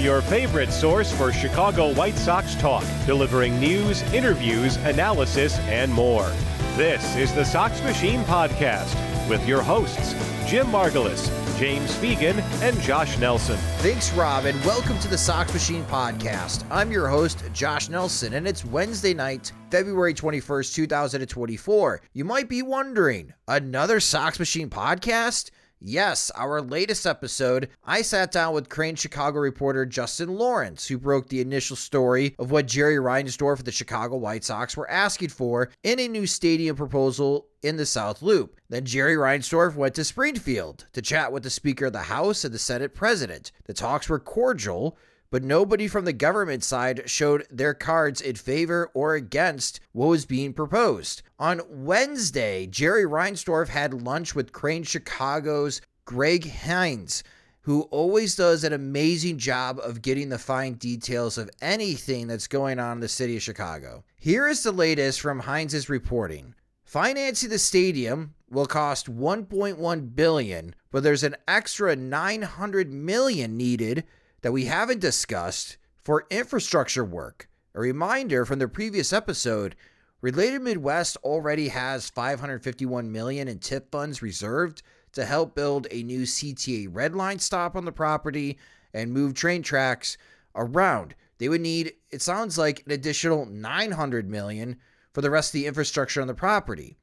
Your favorite source for Chicago White Sox talk, delivering news, interviews, analysis, and more. This is the Sox Machine Podcast with your hosts, Jim Margalus, James Fegan, and Josh Nelson. Thanks, Rob, and welcome to the Sox Machine Podcast. I'm your host, Josh Nelson, and it's Wednesday night, February 21st, 2024. You might be wondering, another Sox Machine podcast? Yes, our latest episode, I sat down with Crain's Chicago reporter Justin Lawrence, who broke the initial story of what Jerry Reinsdorf of the Chicago White Sox were asking for in a new stadium proposal in the South Loop. Then Jerry Reinsdorf went to Springfield to chat with the Speaker of the House and the Senate President. The talks were cordial, but nobody from the government side showed their cards in favor or against what was being proposed. On Wednesday, Jerry Reinsdorf had lunch with Crain's Chicago's Greg Hinz, who always does an amazing job of getting the fine details of anything that's going on in the city of Chicago. Here is the latest from Hinz's reporting. Financing the stadium will cost 1.1 billion, but there's an extra 900 million needed that we haven't discussed for infrastructure work. A reminder from the previous episode, Related Midwest already has 551 million in TIF funds reserved to help build a new CTA red line stop on the property and move train tracks around. They would need it sounds like an additional 900 million for the rest of the infrastructure on the property.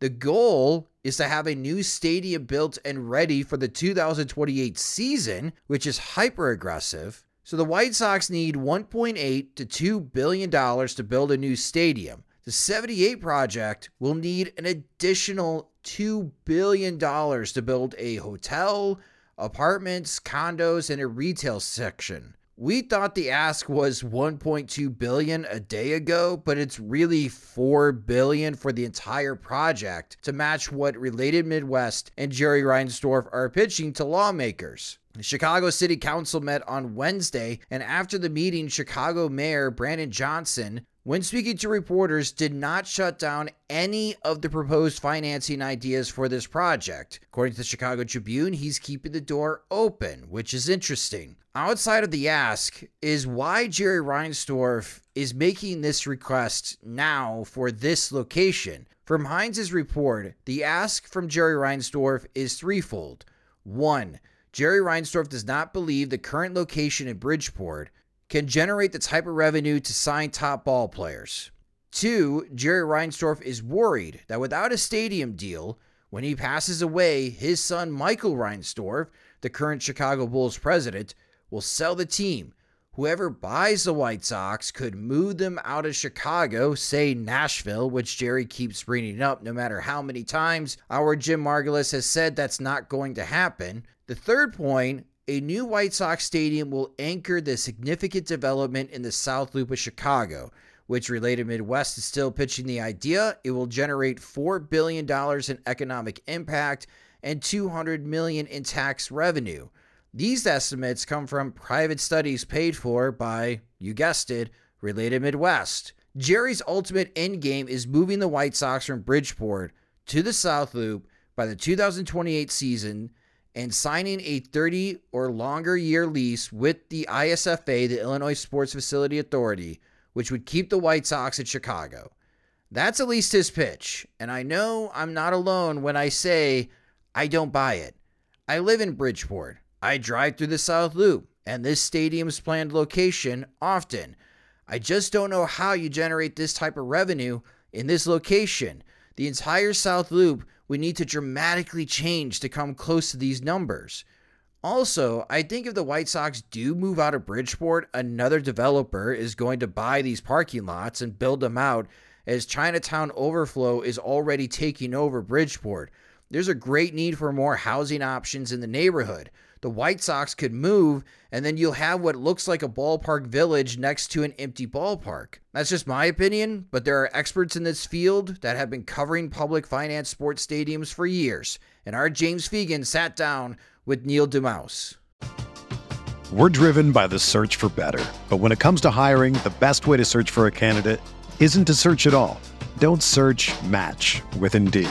The goal is to have a new stadium built and ready for the 2028 season, which is hyper aggressive. So the White Sox need 1.8 to 2 billion dollars to build a new stadium. The 78 project will need an additional 2 billion dollars to build a hotel, apartments, condos, and a retail section. We thought the ask was 1.2 billion a day ago, but it's really 4 billion for the entire project to match what Related Midwest and Jerry Reinsdorf are pitching to lawmakers. The Chicago City Council met on Wednesday, and after the meeting, Chicago Mayor Brandon Johnson when speaking to reporters, did not shut down any of the proposed financing ideas for this project. According to the Chicago Tribune, he's keeping the door open, which is interesting. Outside of the ask is why Jerry Reinsdorf is making this request now for this location. From Hinz's report, the ask from Jerry Reinsdorf is threefold. One, Jerry Reinsdorf does not believe the current location in Bridgeport can generate the type of revenue to sign top ball players. Two, Jerry Reinsdorf is worried that without a stadium deal, when he passes away, his son Michael Reinsdorf, the current Chicago Bulls president, will sell the team. Whoever buys the White Sox could move them out of Chicago, say Nashville, which Jerry keeps bringing up no matter how many times our Jim Margalus has said that's not going to happen. The third point a new White Sox stadium will anchor the significant development in the South Loop of Chicago, which Related Midwest is still pitching the idea. It will generate $4 billion in economic impact and 200 million in tax revenue. These estimates come from private studies paid for by, you guessed it, Related Midwest. Jerry's ultimate endgame is moving the White Sox from Bridgeport to the South Loop by the 2028 season and signing a 30 or longer year lease with the ISFA, the Illinois Sports Facility Authority, which would keep the White Sox at Chicago. That's at least his pitch, and I know I'm not alone when I say I don't buy it. I live in Bridgeport. I drive through the South Loop and this stadium's planned location often. I just don't know how you generate this type of revenue in this location. The entire South Loop would need to dramatically change to come close to these numbers. Also, I think if the White Sox do move out of Bridgeport, another developer is going to buy these parking lots and build them out as Chinatown Overflow is already taking over Bridgeport. There's a great need for more housing options in the neighborhood. The White Sox could move, and then you'll have what looks like a ballpark village next to an empty ballpark. That's just my opinion, but there are experts in this field that have been covering public finance sports stadiums for years, and our James Fegan sat down with Neil deMause. We're driven by the search for better, but when it comes to hiring, the best way to search for a candidate isn't to search at all. Don't search match with Indeed.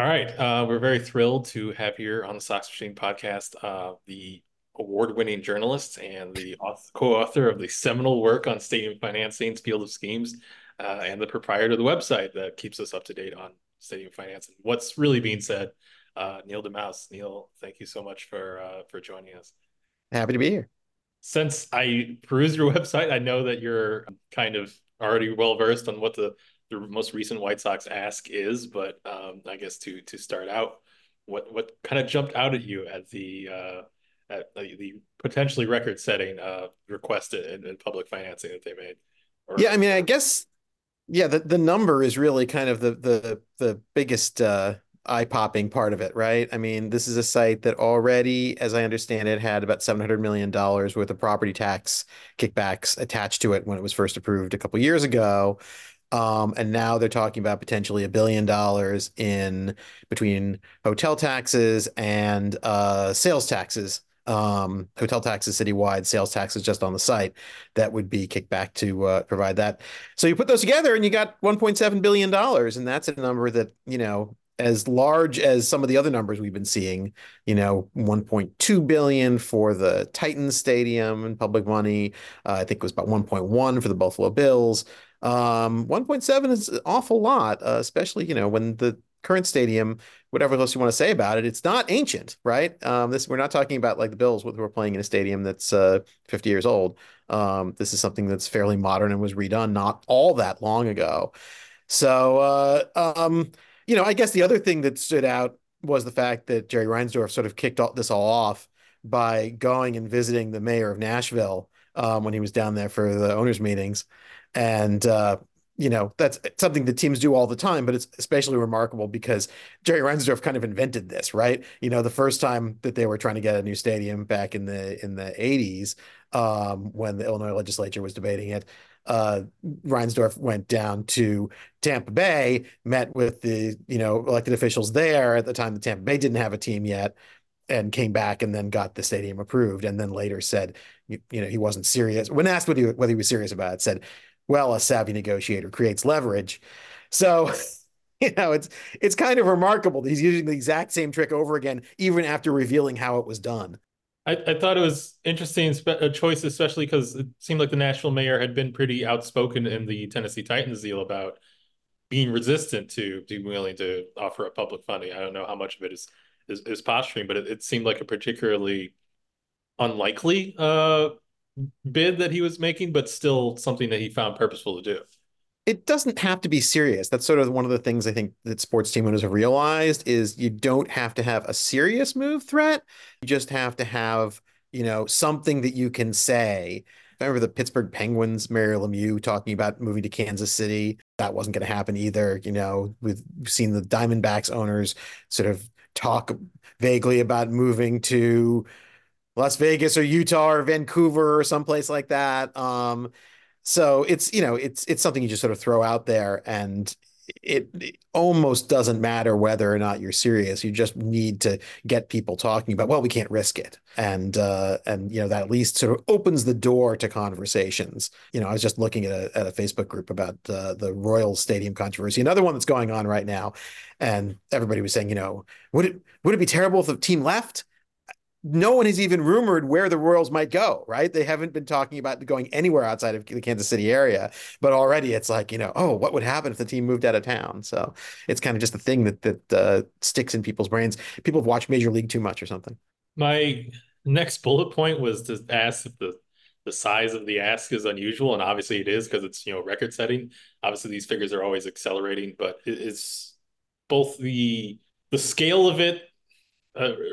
All right. Uh, we're very thrilled to have here on the Sox Machine podcast uh, the award winning journalist and the co author of the seminal work on stadium financing, Field of Schemes, uh, and the proprietor of the website that keeps us up to date on stadium finance and What's really being said, uh, Neil deMause. Neil, thank you so much for uh, for joining us. Happy to be here. Since I perused your website, I know that you're kind of already well versed on what the the most recent White Sox ask is, but um, I guess to to start out, what what kind of jumped out at you at the uh, at the, the potentially record-setting uh, request in, in, public financing that they made? Or, yeah, I mean, I guess yeah, the the number is really kind of the the the biggest uh, eye-popping part of it, right? I mean, this is a site that already, as I understand it, had about seven hundred million dollars worth of property tax kickbacks attached to it when it was first approved a couple years ago. Um, and now they're talking about potentially a billion dollars in between hotel taxes and uh, sales taxes. Um, hotel taxes citywide, sales taxes just on the site that would be kicked back to uh, provide that. So you put those together and you got 1.7 billion dollars, and that's a number that you know as large as some of the other numbers we've been seeing, you know, 1.2 billion for the Titans Stadium and public money. Uh, I think it was about 1.1 for the Buffalo Bills. Um, 1.7 is an awful lot, uh, especially, you know, when the current stadium, whatever else you want to say about it, it's not ancient, right? Um, this we're not talking about like the Bills who are playing in a stadium that's uh, 50 years old. Um, this is something that's fairly modern and was redone not all that long ago. So, uh, um, you know, I guess the other thing that stood out was the fact that Jerry Reinsdorf sort of kicked all, this all off by going and visiting the mayor of Nashville um, when he was down there for the owners' meetings and uh, you know that's something that teams do all the time, but it's especially remarkable because Jerry Reinsdorf kind of invented this, right? You know, the first time that they were trying to get a new stadium back in the in the '80s, um, when the Illinois legislature was debating it, uh, Reinsdorf went down to Tampa Bay, met with the you know elected officials there at the time. The Tampa Bay didn't have a team yet, and came back and then got the stadium approved, and then later said you, you know he wasn't serious. When asked whether he, whether he was serious about it, said, "Well, a savvy negotiator creates leverage." So. You know, it's it's kind of remarkable that he's using the exact same trick over again, even after revealing how it was done. I, I thought it was interesting a choice, especially because it seemed like the Nashville mayor had been pretty outspoken in the Tennessee Titans deal about being resistant to being willing to offer a public funding. I don't know how much of it is is, is posturing, but it, it seemed like a particularly unlikely uh, bid that he was making, but still something that he found purposeful to do it doesn't have to be serious. That's sort of one of the things I think that sports team owners have realized is you don't have to have a serious move threat. You just have to have, you know, something that you can say. I remember the Pittsburgh Penguins, Mario Lemieux talking about moving to Kansas City. That wasn't going to happen either. You know, we've seen the Diamondbacks owners sort of talk vaguely about moving to Las Vegas or Utah or Vancouver or someplace like that. Um, so it's you know it's it's something you just sort of throw out there and it, it, almost doesn't matter whether or not you're serious. You just need to get people talking about well we can't risk it. And uh and you know that at least sort of opens the door to conversations. You know i was just looking at a, at a facebook group about uh, the royal stadium controversy another one that's going on right now. And everybody was saying you know would it would it be terrible if the team left no one has even rumored where the Royals might go, right? They haven't been talking about going anywhere outside of the Kansas City area, but already it's like, you know, oh, what would happen if the team moved out of town? So it's kind of just a thing that that uh, sticks in people's brains. People have watched Major League too much or something. My next bullet point was to ask if the the size of the ask is unusual, and obviously it is because it's you know record setting. Obviously, these figures are always accelerating, but it's both the the scale of it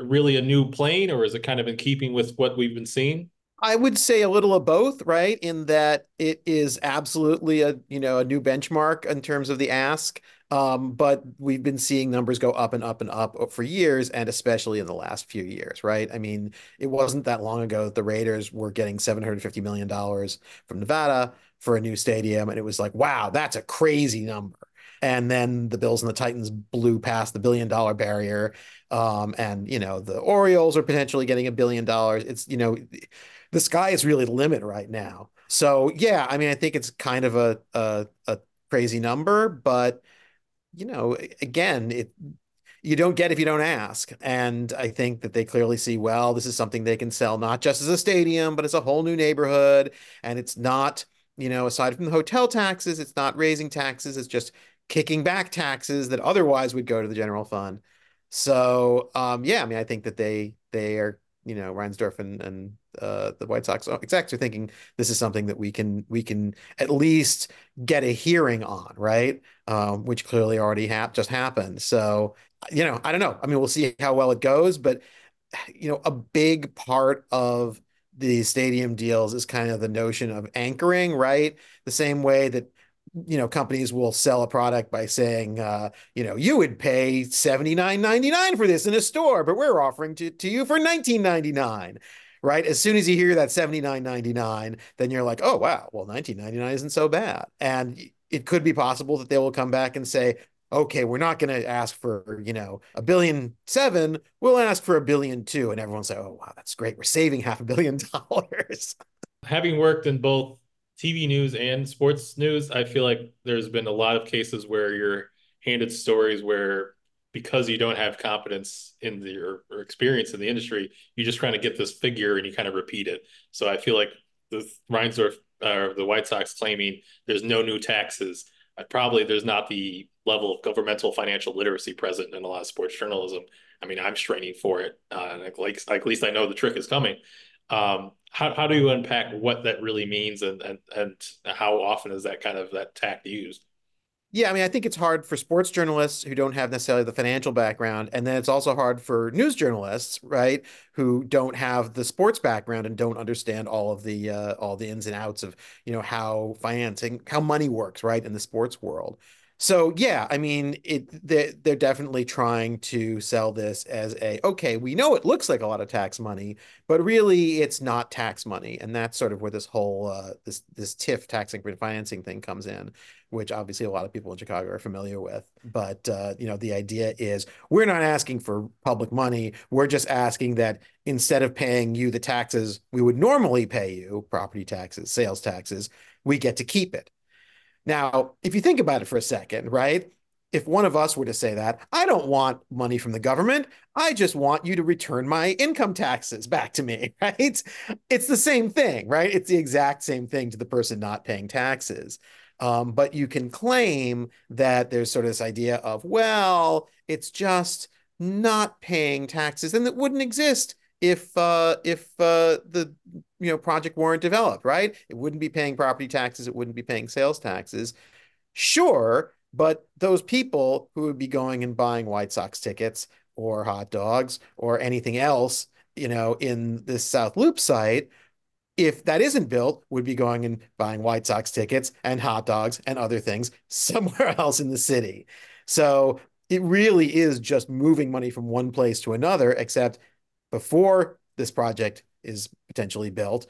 really a new plane, or is it kind of in keeping with what we've been seeing? I would say a little of both, right? In that it is absolutely a you know a new benchmark in terms of the ask, um, but we've been seeing numbers go up and up and up for years, and especially in the last few years, right? I mean, it wasn't that long ago that the Raiders were getting seven hundred fifty million dollars from Nevada for a new stadium, and it was like, wow, that's a crazy number. And then the Bills and the Titans blew past the billion dollar barrier. Um, and, you know, the Orioles are potentially getting a billion dollars. It's, you know, the sky is really limit right now. So, yeah, I mean, I think it's kind of a, a, a crazy number, but, you know, again, it, you don't get if you don't ask. And I think that they clearly see, well, this is something they can sell not just as a stadium, but as a whole new neighborhood. And it's not, you know, aside from the hotel taxes, it's not raising taxes. It's just kicking back taxes that otherwise would go to the general fund. So um, yeah, I mean, I think that they they are you know Reinsdorf and and uh, the White Sox execs are thinking this is something that we can we can at least get a hearing on, right? Um, which clearly already ha- just happened. So you know, I don't know. I mean, we'll see how well it goes, but you know, a big part of the stadium deals is kind of the notion of anchoring, right? The same way that you know companies will sell a product by saying uh, you know you would pay 79.99 for this in a store but we're offering to, to you for 19.99 right? As soon as you hear that 79.99 then you're like oh wow well 19.99 isn't so bad. And it could be possible that they will come back and say okay we're not going to ask for you know a billion seven we'll ask for a billion two. And everyone's like oh wow that's great. We're saving half a billion dollars. Having worked in both TV news and sports news, I feel like there's been a lot of cases where you're handed stories where because you don't have competence in the or, or experience in the industry, you just trying to get this figure and you kind of repeat it. So I feel like the Reinsdorf or uh, the White Sox claiming there's no new taxes. Uh, probably there's not the level of governmental financial literacy present in a lot of sports journalism. I mean, I'm straining for it. Uh, like, like, at least I know the trick is coming. Um, how, how do you unpack what that really means and, and, and how often is that kind of that tact used? Yeah, I mean, I think it's hard for sports journalists who don't have necessarily the financial background. And then it's also hard for news journalists, right, who don't have the sports background and don't understand all of the uh, all the ins and outs of, you know, how financing, how money works, right, in the sports world. So yeah, I mean, it they're, they're definitely trying to sell this as a okay, we know it looks like a lot of tax money, but really it's not tax money, and that's sort of where this whole uh, this this TIF tax increment financing thing comes in, which obviously a lot of people in Chicago are familiar with. But uh, you know, the idea is we're not asking for public money, we're just asking that instead of paying you the taxes we would normally pay you, property taxes, sales taxes, we get to keep it. Now, if you think about it for a second, right? If one of us were to say that, I don't want money from the government. I just want you to return my income taxes back to me, right? It's the same thing, right? It's the exact same thing to the person not paying taxes. Um, but you can claim that there's sort of this idea of, well, it's just not paying taxes, and that wouldn't exist if uh, if uh, the you know project weren't developed, right? It wouldn't be paying property taxes, it wouldn't be paying sales taxes. Sure, but those people who would be going and buying White Sox tickets or hot dogs or anything else, you know, in this South Loop site, if that isn't built, would be going and buying White Sox tickets and hot dogs and other things somewhere else in the city. So it really is just moving money from one place to another, except before this project is potentially built,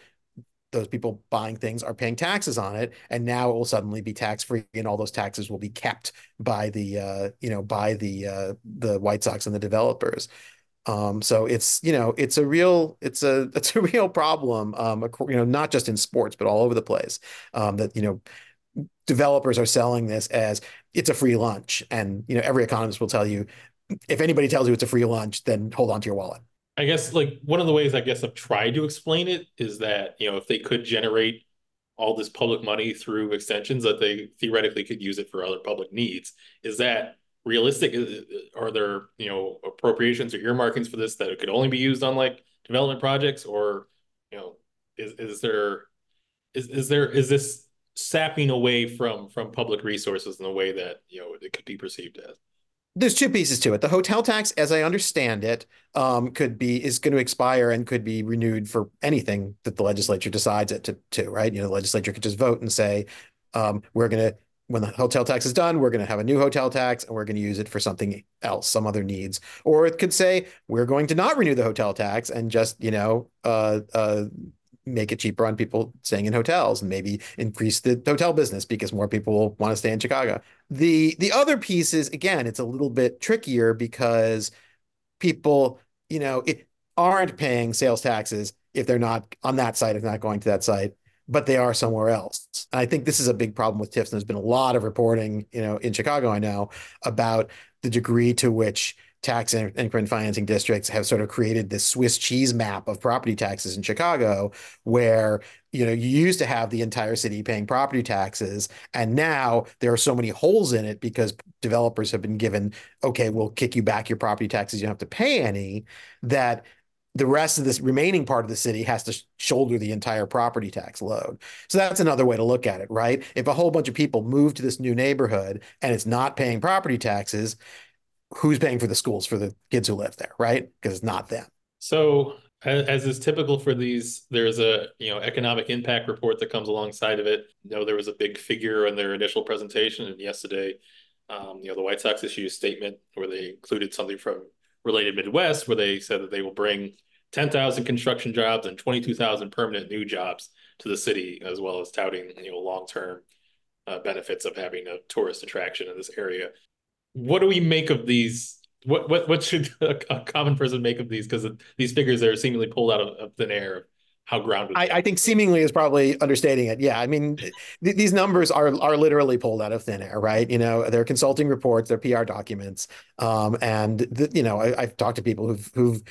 those people buying things are paying taxes on it and now it will suddenly be tax free and all those taxes will be kept by the uh, you know by the uh, the white sox and the developers. Um, so it's you know it's a real it's a it's a real problem um, you know not just in sports but all over the place um, that you know developers are selling this as it's a free lunch and you know every economist will tell you if anybody tells you it's a free lunch then hold on to your wallet I guess like one of the ways I guess I've tried to explain it is that, you know, if they could generate all this public money through extensions that they theoretically could use it for other public needs. Is that realistic? Are there, you know, appropriations or earmarkings for this that it could only be used on like development projects or, you know, is is there is is there is this sapping away from from public resources in the way that, you know, it could be perceived as? There's two pieces to it. The hotel tax, as I understand it, um, could be is going to expire and could be renewed for anything that the legislature decides it to, to right? You know, the legislature could just vote and say, um, we're going to when the hotel tax is done, we're going to have a new hotel tax and we're going to use it for something else, some other needs. Or it could say we're going to not renew the hotel tax and just, you know, uh, uh, make it cheaper on people staying in hotels and maybe increase the hotel business because more people will want to stay in Chicago. The the other piece is again, it's a little bit trickier because people, you know, it, aren't paying sales taxes if they're not on that site, if not going to that site, but they are somewhere else. And I think this is a big problem with TIFs. And there's been a lot of reporting, you know, in Chicago, I know, about the degree to which tax increment financing districts have sort of created this Swiss cheese map of property taxes in Chicago, where you know you used to have the entire city paying property taxes, and now there are so many holes in it because developers have been given, okay, we'll kick you back your property taxes, you don't have to pay any, that the rest of this remaining part of the city has to shoulder the entire property tax load. So that's another way to look at it, right? If a whole bunch of people move to this new neighborhood and it's not paying property taxes, who's paying for the schools for the kids who live there, right? Because it's not them. So as is typical for these, there's a you know economic impact report that comes alongside of it. You know, there was a big figure in their initial presentation, and yesterday, um, you know, the White Sox issued a statement where they included something from Related Midwest, where they said that they will bring 10,000 construction jobs and 22,000 permanent new jobs to the city, as well as touting you know long term uh, benefits of having a tourist attraction in this area what do we make of these? What what what should a, a common person make of these? Because these figures are seemingly pulled out of, of thin air. How grounded? I, I, think seemingly is probably understating it. Yeah, I mean, th- these numbers are are literally pulled out of thin air, right? You know, they're consulting reports, they're PR documents, um, and the, you know, I, have talked to people who've who've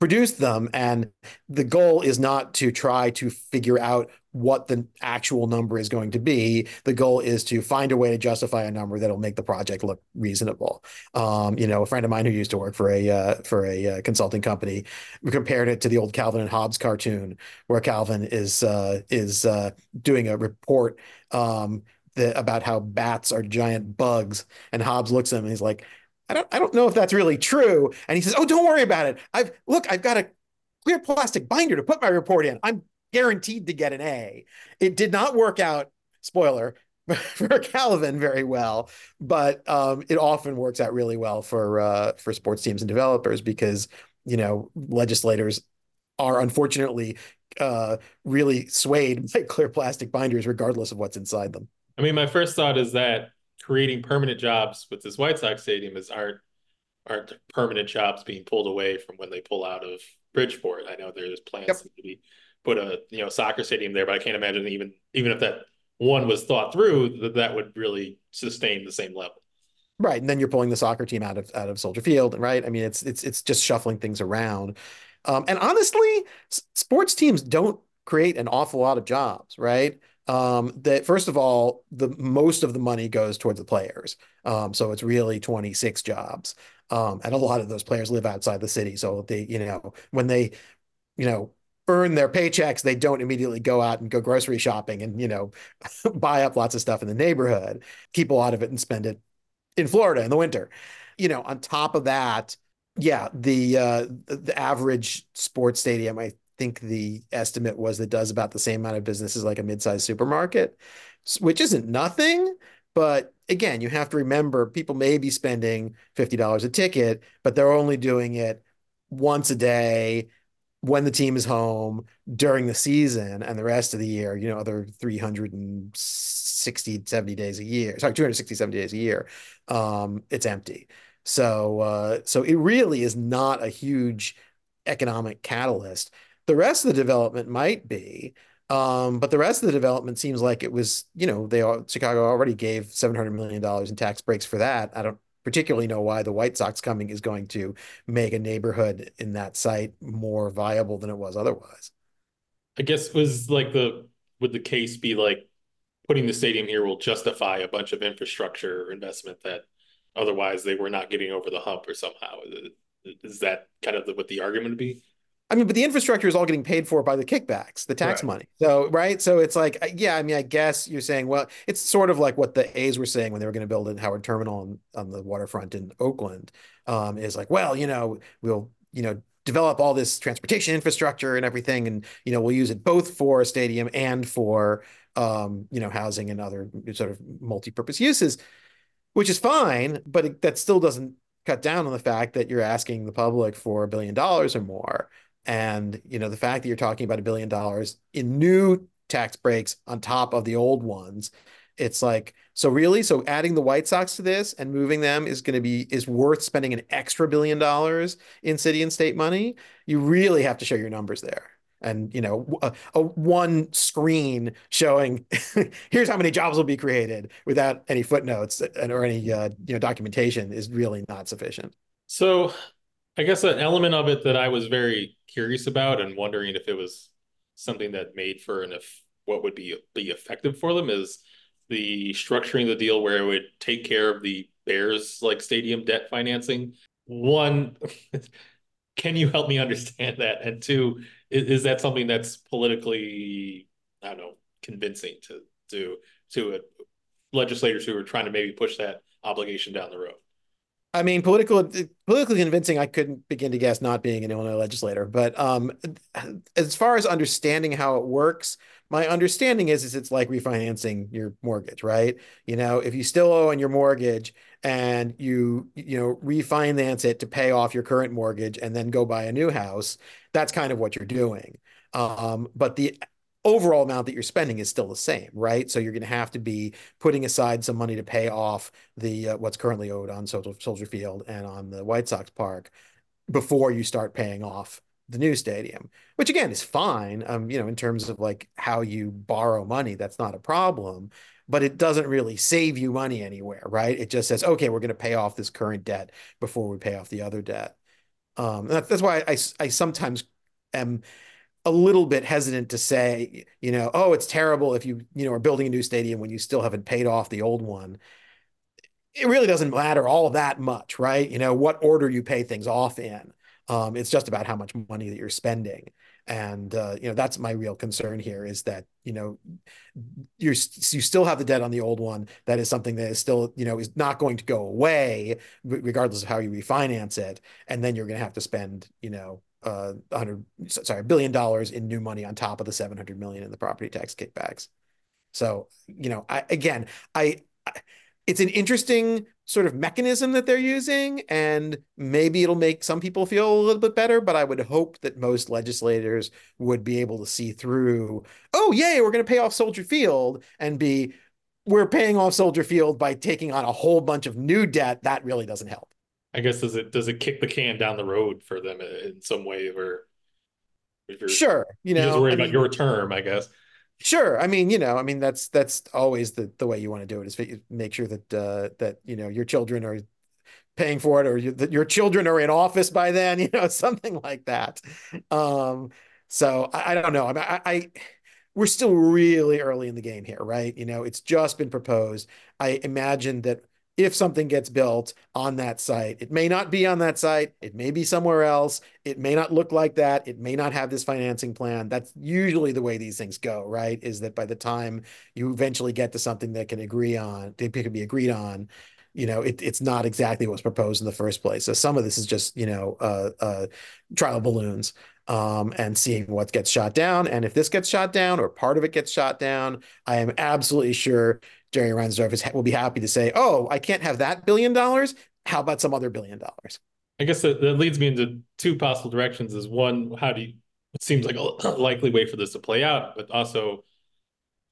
produced them, and the goal is not to try to figure out what the actual number is going to be. The goal is to find a way to justify a number that'll make the project look reasonable. Um, you know, a friend of mine who used to work for a uh, for a uh, consulting company compared it to the old Calvin and Hobbes cartoon, where Calvin is uh, is uh, doing a report um, about how bats are giant bugs, and Hobbes looks at him and he's like. I don't, I don't know if that's really true. And he says, "Oh, don't worry about it. I've look, I've got a clear plastic binder to put my report in. I'm guaranteed to get an A. It did not work out, spoiler, for Calvin very well, but um, it often works out really well for uh, for sports teams and developers because you know legislators are unfortunately uh, really swayed by clear plastic binders, regardless of what's inside them. I mean, my first thought is that creating permanent jobs with this White Sox stadium is aren't aren't permanent jobs being pulled away from when they pull out of Bridgeport. I know there's plans yep. to maybe put a you know soccer stadium there, but I can't imagine even even if that one was thought through that that would really sustain the same level. Right, and then you're pulling the soccer team out of out of Soldier Field, right? I mean, it's it's it's just shuffling things around. Um, and honestly, sports teams don't create an awful lot of jobs, right? Um, that first of all, the most of the money goes towards the players. Um, so it's really 26 jobs. Um, and a lot of those players live outside the city. So they, you know, when they, you know, earn their paychecks, they don't immediately go out and go grocery shopping and, you know, buy up lots of stuff in the neighborhood, keep a lot of it and spend it in Florida in the winter. You know, on top of that, yeah, the uh, the average sports stadium, I think the estimate was that does about the same amount of business as like a mid-sized supermarket, which isn't nothing. But again, you have to remember people may be spending $50 a ticket, but they're only doing it once a day when the team is home during the season and the rest of the year, you know, other 360, 70 days a year, sorry, 260, 70 days a year, um, it's empty. So, uh, so it really is not a huge economic catalyst. The rest of the development might be, um, but the rest of the development seems like it was, you know, they all, Chicago already gave $700 million in tax breaks for that. I don't particularly know why the White Sox coming is going to make a neighborhood in that site more viable than it was otherwise. I guess was like the would the case be like putting the stadium here will justify a bunch of infrastructure investment that otherwise they were not getting over the hump or somehow is that kind of the, what the argument would be? I mean, but the infrastructure is all getting paid for by the kickbacks, the tax right. money. So, right. So it's like, yeah, I mean, I guess you're saying, well, it's sort of like what the A's were saying when they were going to build a Howard Terminal on, on the waterfront in Oakland um, is like, well, you know, we'll, you know, develop all this transportation infrastructure and everything. And, you know, we'll use it both for a stadium and for, um, you know, housing and other sort of multi-purpose uses, which is fine, but it, that still doesn't cut down on the fact that you're asking the public for a billion dollars or more. And you know, the fact that you're talking about a billion dollars in new tax breaks on top of the old ones, it's like, so really, so adding the White Sox to this and moving them is going to be is worth spending an extra billion dollars in city and state money. You really have to show your numbers there and you know a, a, one screen showing here's how many jobs will be created without any footnotes or any uh, you know documentation is really not sufficient so i guess an element of it that i was very curious about and wondering if it was something that made for an if what would be be effective for them is the structuring the deal where it would take care of the bears like stadium debt financing one can you help me understand that and two is, is that something that's politically I don't know convincing to to to a, legislators who are trying to maybe push that obligation down the road? I mean, political politically convincing. I couldn't begin to guess, not being an Illinois legislator. But um, as far as understanding how it works, my understanding is is it's like refinancing your mortgage, right? You know, if you still owe on your mortgage and you you know refinance it to pay off your current mortgage and then go buy a new house, that's kind of what you're doing. Um, but the overall amount that you're spending is still the same, right? So you're going to have to be putting aside some money to pay off the uh, what's currently owed on Soldier Field and on the White Sox Park before you start paying off the new stadium, which again is fine. Um, you know, in terms of like how you borrow money, that's not a problem, but it doesn't really save you money anywhere, right? It just says, okay, we're going to pay off this current debt before we pay off the other debt. Um, that's, that's why I, I sometimes am a little bit hesitant to say, you know, oh, it's terrible if you, you know, are building a new stadium when you still haven't paid off the old one. It really doesn't matter all that much, right? You know, what order you pay things off in. Um, it's just about how much money that you're spending. And uh, you know that's my real concern here is that you know you're you still have the debt on the old one. That is something that is still you know is not going to go away regardless of how you refinance it. And then you're going to have to spend you know uh 100 sorry a billion dollars in new money on top of the 700 million in the property tax kickbacks. So, you know, I again, I, I it's an interesting sort of mechanism that they're using, and maybe it'll make some people feel a little bit better. But I would hope that most legislators would be able to see through, oh, yay, we're going to pay off Soldier Field, and be, we're paying off Soldier Field by taking on a whole bunch of new debt. That really doesn't help. I guess does it does it kick the can down the road for them in some way, or if you're sure, you know, you're worried I about mean, your term, I guess. Sure. I mean, you know, I mean that's that's always the the way you want to do it is make sure that uh that you know your children are paying for it or you, that your children are in office by then, you know, something like that. Um so I, I don't know. I, mean, I I we're still really early in the game here, right? You know, it's just been proposed. I imagine that if something gets built on that site. It may not be on that site. It may be somewhere else. It may not look like that. It may not have this financing plan. That's usually the way these things go, right? Is that by the time you eventually get to something that can agree on, they can be agreed on, you know, it, it's not exactly what's proposed in the first place. So some of this is just, you know, uh, uh, trial balloons um, and seeing what gets shot down. And if this gets shot down or part of it gets shot down, I am absolutely sure Jerry Reinsdorf is, will be happy to say, "Oh, I can't have that billion dollars. How about some other billion dollars?" I guess that, that leads me into two possible directions. Is one, how do you? It seems like a likely way for this to play out, but also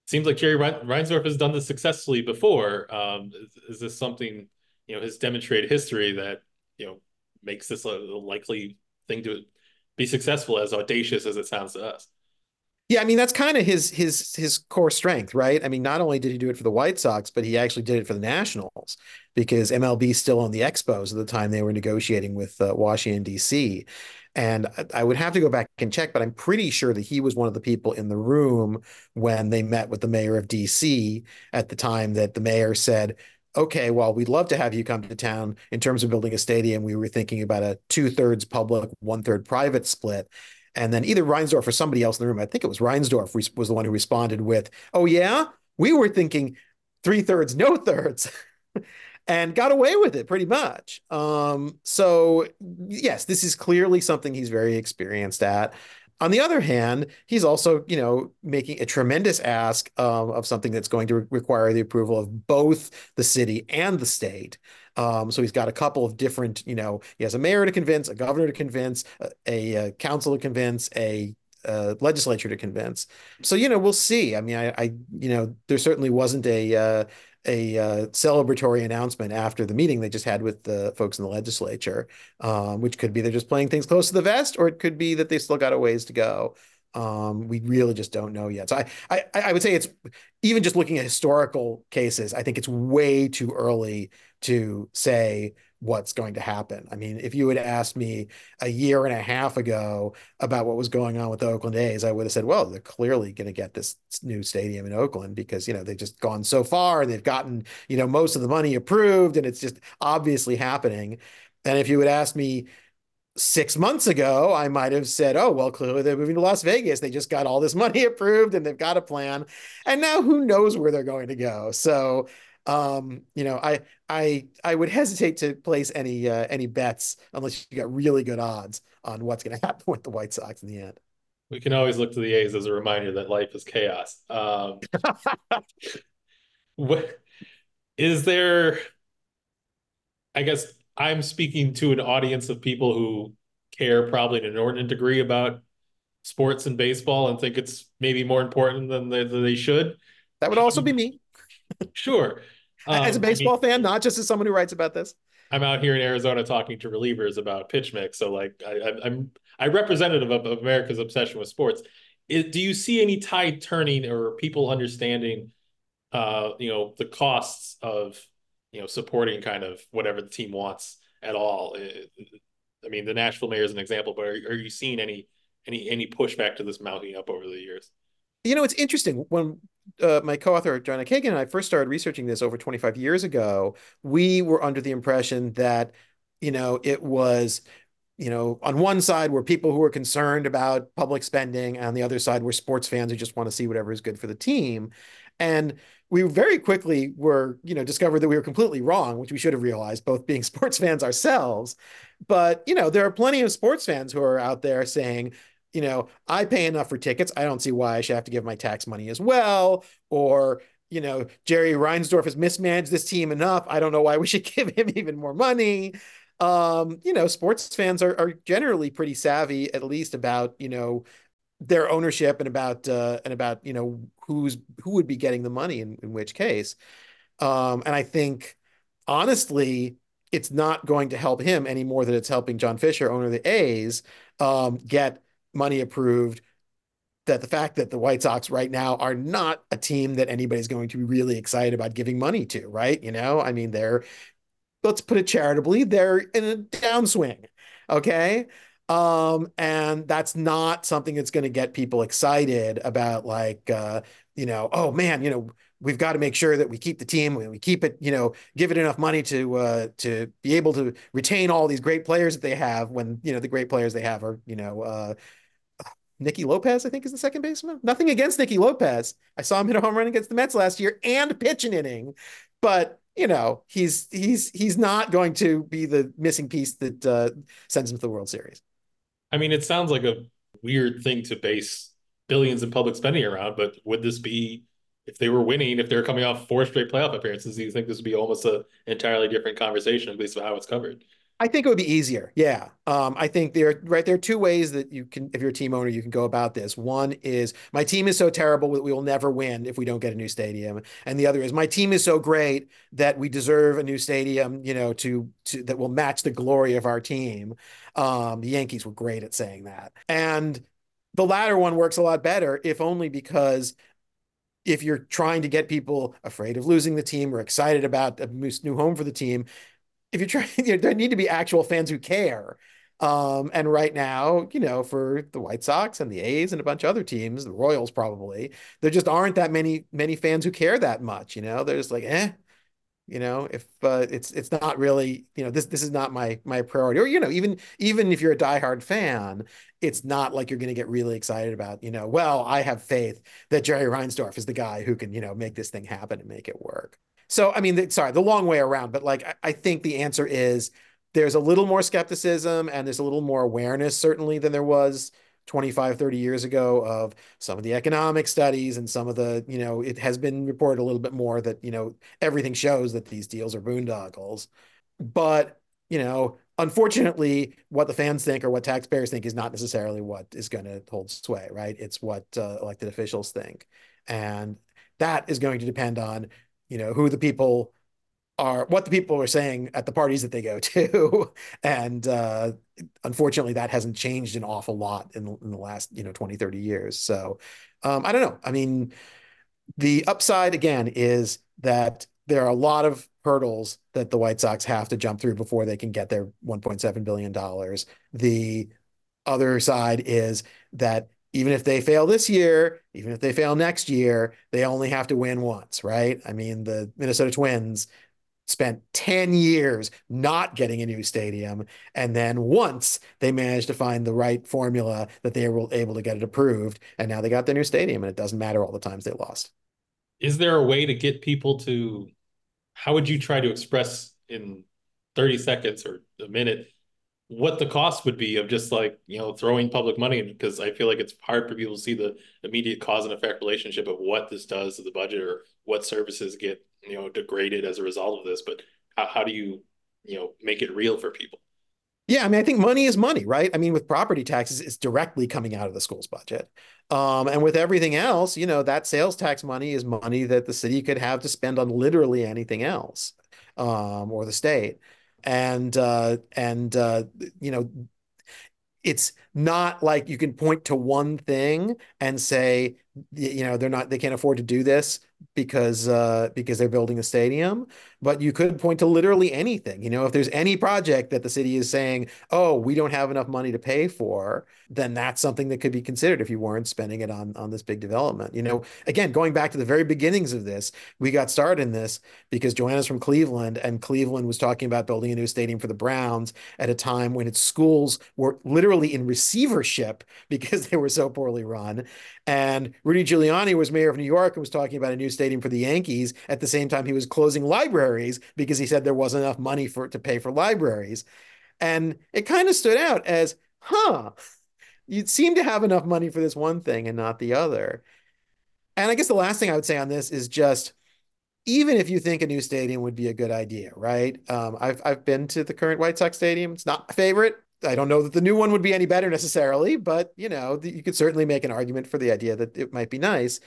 seems like Jerry Reinsdorf has done this successfully before. Um, is, is, this something you know his demonstrated history that you know makes this a, a likely thing to be successful, as audacious as it sounds to us? Yeah, I mean that's kind of his his his core strength, right? I mean, not only did he do it for the White Sox, but he actually did it for the Nationals because MLB still owned the Expos at the time they were negotiating with uh, Washington D.C. And I would have to go back and check, but I'm pretty sure that he was one of the people in the room when they met with the mayor of D.C. at the time that the mayor said, okay, well, we'd love to have you come to town. In terms of building a stadium, we were thinking about a two thirds public, one third private split. And then either Reinsdorf or somebody else in the room, I think it was Reinsdorf, was the one who responded with, "Oh yeah, we were thinking three thirds, no thirds." and got away with it pretty much. Um, so yes, this is clearly something he's very experienced at. On the other hand, he's also, you know, making a tremendous ask of something that's going to re- require the approval of both the city and the state. Um, so he's got a couple of different, you know, he has a mayor to convince, a governor to convince, a, a, council to convince, a legislature to convince. So you know, we'll see. I mean, I, I you know, there certainly wasn't a uh, a uh, celebratory announcement after the meeting they just had with the folks in the legislature, um, which could be they're just playing things close to the vest, or it could be that they still got a ways to go. Um, we really just don't know yet. So I, I, I would say it's even just looking at historical cases. I think it's way too early to say what's going to happen. I mean, if you had asked me a year and a half ago about what was going on with the Oakland A's, I would have said, well, they're clearly going to get this new stadium in Oakland because, you know, they've just gone so far and they've gotten, you know, most of the money approved and it's just obviously happening. And if you had asked me six months ago, I might have said, oh, well, clearly they're moving to Las Vegas. They just got all this money approved and they've got a plan. And now who knows where they're going to go. So, um, you know, I I I would hesitate to place any uh, any bets unless you got really good odds on what's going to happen with the White Sox in the end. We can always look to the A's as a reminder that life is chaos. Um, what is there? I guess I'm speaking to an audience of people who care probably an inordinate degree about sports and baseball and think it's maybe more important than they, than they should. That would also be me. sure. Um, as a baseball I mean, fan, not just as someone who writes about this. I'm out here in Arizona talking to relievers about pitch mix. So like I, am I representative of, of, America's obsession with sports. Is, do you see any tide turning or people understanding, uh, you know, the costs of you know, supporting kind of whatever the team wants at all. I mean, the Nashville mayor is an example, but are, are you seeing any any any pushback to this mounting up over the years? You know, it's interesting when uh, my co-author Joanna Cagan and I first started researching this over 25 years ago. We were under the impression that you know it was you know, on one side were people who were concerned about public spending, and on the other side were sports fans who just want to see whatever is good for the team. And we very quickly were, you know, discovered that we were completely wrong, which we should have realized, both being sports fans ourselves. But, you know, there are plenty of sports fans who are out there saying, you know, I pay enough for tickets. I don't see why I should have to give my tax money as well. Or, you know, Jerry Reinsdorf has mismanaged this team enough. I don't know why we should give him even more money. Um, you know, sports fans are, are generally pretty savvy, at least about, you know, their ownership and about uh, and about you know who's who would be getting the money in, in which case um, and i think honestly it's not going to help him any more than it's helping john fisher owner of the a's um, get money approved that the fact that the white sox right now are not a team that anybody's going to be really excited about giving money to right you know i mean they're let's put it charitably they're in a downswing okay um, and that's not something that's going to get people excited about like, uh, you know, oh man, you know, we've got to make sure that we keep the team, we keep it, you know, give it enough money to uh, to be able to retain all these great players that they have. When you know the great players they have are, you know, uh, Nicky Lopez, I think, is the second baseman. Nothing against Nicky Lopez. I saw him hit a home run against the Mets last year and pitch an inning, but you know, he's he's he's not going to be the missing piece that uh, sends him to the World Series. I mean, it sounds like a weird thing to base billions in public spending around, but would this be if they were winning, if they're coming off four straight playoff appearances, do you think this would be almost an entirely different conversation, at least of how it's covered? I think it would be easier. Yeah. Um, I think there, right, there are two ways that you can, if you're a team owner, you can go about this. One is my team is so terrible that we will never win if we don't get a new stadium. And the other is my team is so great that we deserve a new stadium, you know, to, to that will match the glory of our team. Um, the Yankees were great at saying that. And the latter one works a lot better, if only because if you're trying to get people afraid of losing the team or excited about a new home for the team, if you're trying, you know, there need to be actual fans who care. Um, and right now, you know, for the White Sox and the A's and a bunch of other teams, the Royals probably, there just aren't that many many fans who care that much. You know, they're just like, eh, you know, if uh, it's it's not really, you know, this this is not my my priority. Or you know, even even if you're a diehard fan, it's not like you're going to get really excited about, you know, well, I have faith that Jerry Reinsdorf is the guy who can, you know, make this thing happen and make it work. So, I mean, sorry, the long way around, but like, I, I think the answer is there's a little more skepticism and there's a little more awareness, certainly, than there was 25, 30 years ago of some of the economic studies and some of the, you know, it has been reported a little bit more that, you know, everything shows that these deals are boondoggles. But, you know, unfortunately, what the fans think or what taxpayers think is not necessarily what is going to hold sway, right? It's what uh, elected officials think. And that is going to depend on you know who the people are what the people are saying at the parties that they go to. And uh, unfortunately that hasn't changed an awful lot in, in the last you know 20 30 years. So um, i don't know. I mean the upside again is that there are a lot of hurdles that the white sox have to jump through before they can get their 1.7 billion dollars. The other side is that even if they fail this year, even if they fail next year, they only have to win once, right? I mean, the Minnesota Twins spent 10 years not getting a new stadium. And then once they managed to find the right formula that they were able to get it approved. And now they got their new stadium and it doesn't matter all the times they lost. Is there a way to get people to, how would you try to express in 30 seconds or a minute what the cost would be of just like you know throwing public money because I feel like it's hard for people to see the immediate cause and effect relationship of what this does to the budget or what services get you know degraded as a result of this. But how, how do you you know make it real for people? Yeah, I mean, I think money is money, right? I mean, with property taxes, it's directly coming out of the school's budget. Um, and with everything else, you know, that sales tax money is money that the city could have to spend on literally anything else, um, or the state and uh, and uh, you know it's not like you can point to one thing and say you know they're not they can't afford to do this because uh, because they're building a stadium. But you could point to literally anything. You know, if there's any project that the city is saying, "Oh, we don't have enough money to pay for," then that's something that could be considered if you weren't spending it on on this big development. You know, again, going back to the very beginnings of this, we got started in this because Joanna's from Cleveland, and Cleveland was talking about building a new stadium for the Browns at a time when its schools were literally in receivership because they were so poorly run. And Rudy Giuliani was mayor of New York and was talking about a new stadium for the Yankees at the same time he was closing libraries because he said there wasn't enough money for to pay for libraries. And it kind of stood out as, huh, you seem to have enough money for this one thing and not the other. And I guess the last thing I would say on this is just even if you think a new stadium would be a good idea, right? Um, I've I've been to the current White Sox stadium. It's not my favorite. I don't know that the new one would be any better necessarily, but you know, you could certainly make an argument for the idea that it might be nice.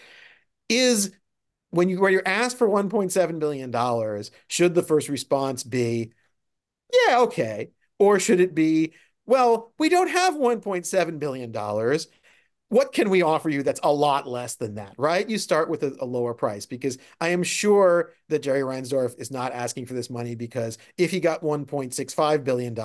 Is when you when you're asked for 1.7 billion dollars, should the first response be, yeah, okay, or should it be, well, we don't have 1.7 billion dollars what can we offer you that's a lot less than that, right? You start with a, a, lower price because I am sure that Jerry Reinsdorf is not asking for this money because if he got $1.65 billion,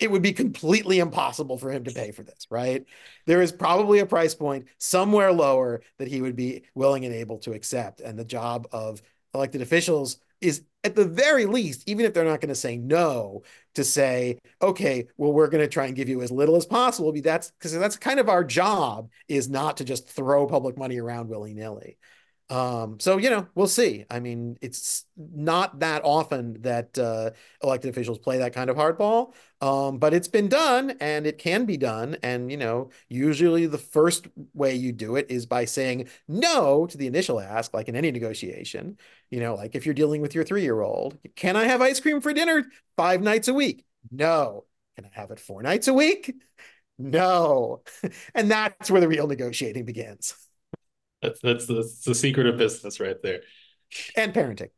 it would be completely impossible for him to pay for this, right? There is probably a price point somewhere lower that he would be willing and able to accept. And the job of elected officials is at the very least, even if they're not going to say no, to say, okay, well, we're going to try and give you as little as possible. That's because that's kind of our job is not to just throw public money around willy nilly. Um, so you know, we'll see. I mean, it's not that often that uh, elected officials play that kind of hardball, um, but it's been done and it can be done. And you know, usually the first way you do it is by saying no to the initial ask, like in any negotiation. You know, like if you're dealing with your three-year-old, can I have ice cream for dinner five nights a week? No. Can I have it four nights a week? No. and that's where the real negotiating begins. That's that's the, that's the secret of business right there. And parenting.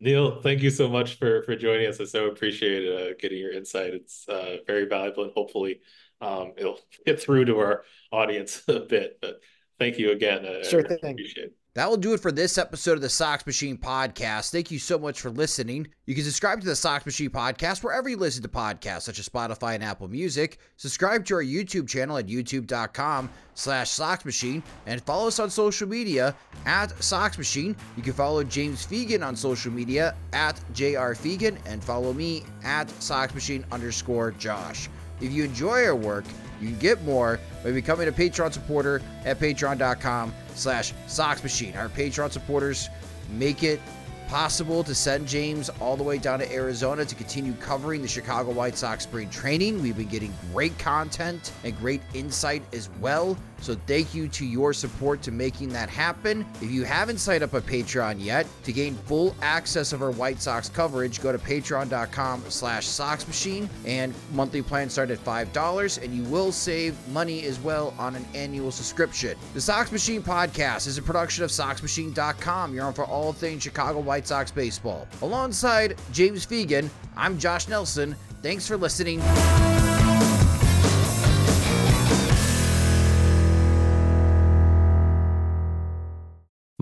Neil, thank you so much for for joining us. I so appreciate uh, getting your insight. It's uh, very valuable, and hopefully, um, it'll get through to our audience a bit. But thank you again. Uh, sure I thing. Appreciate it. That will do it for this episode of the Sox Machine Podcast. Thank you so much for listening. You can subscribe to the Sox Machine Podcast wherever you listen to podcasts, such as Spotify and Apple Music. Subscribe to our YouTube channel at youtube.com slash Sox Machine and follow us on social media at Sox Machine. You can follow James Fegan on social media at JR Fegan and follow me at Sox Machine underscore Josh. If you enjoy our work, you can get more by becoming a Patreon supporter at patreon.com slash Sox Machine. Our Patreon supporters make it possible to send James all the way down to Arizona to continue covering the Chicago White Sox spring training. We've been getting great content and great insight as well. So thank you to your support to making that happen. If you haven't signed up a Patreon yet, to gain full access of our White Sox coverage, go to patreon.com slash Sox Machine and monthly plans start at $5 and you will save money as well on an annual subscription. The Sox Machine podcast is a production of SoxMachine.com. You're on for all things Chicago White Sox baseball. Alongside James Fegan, I'm Josh Nelson. Thanks for listening.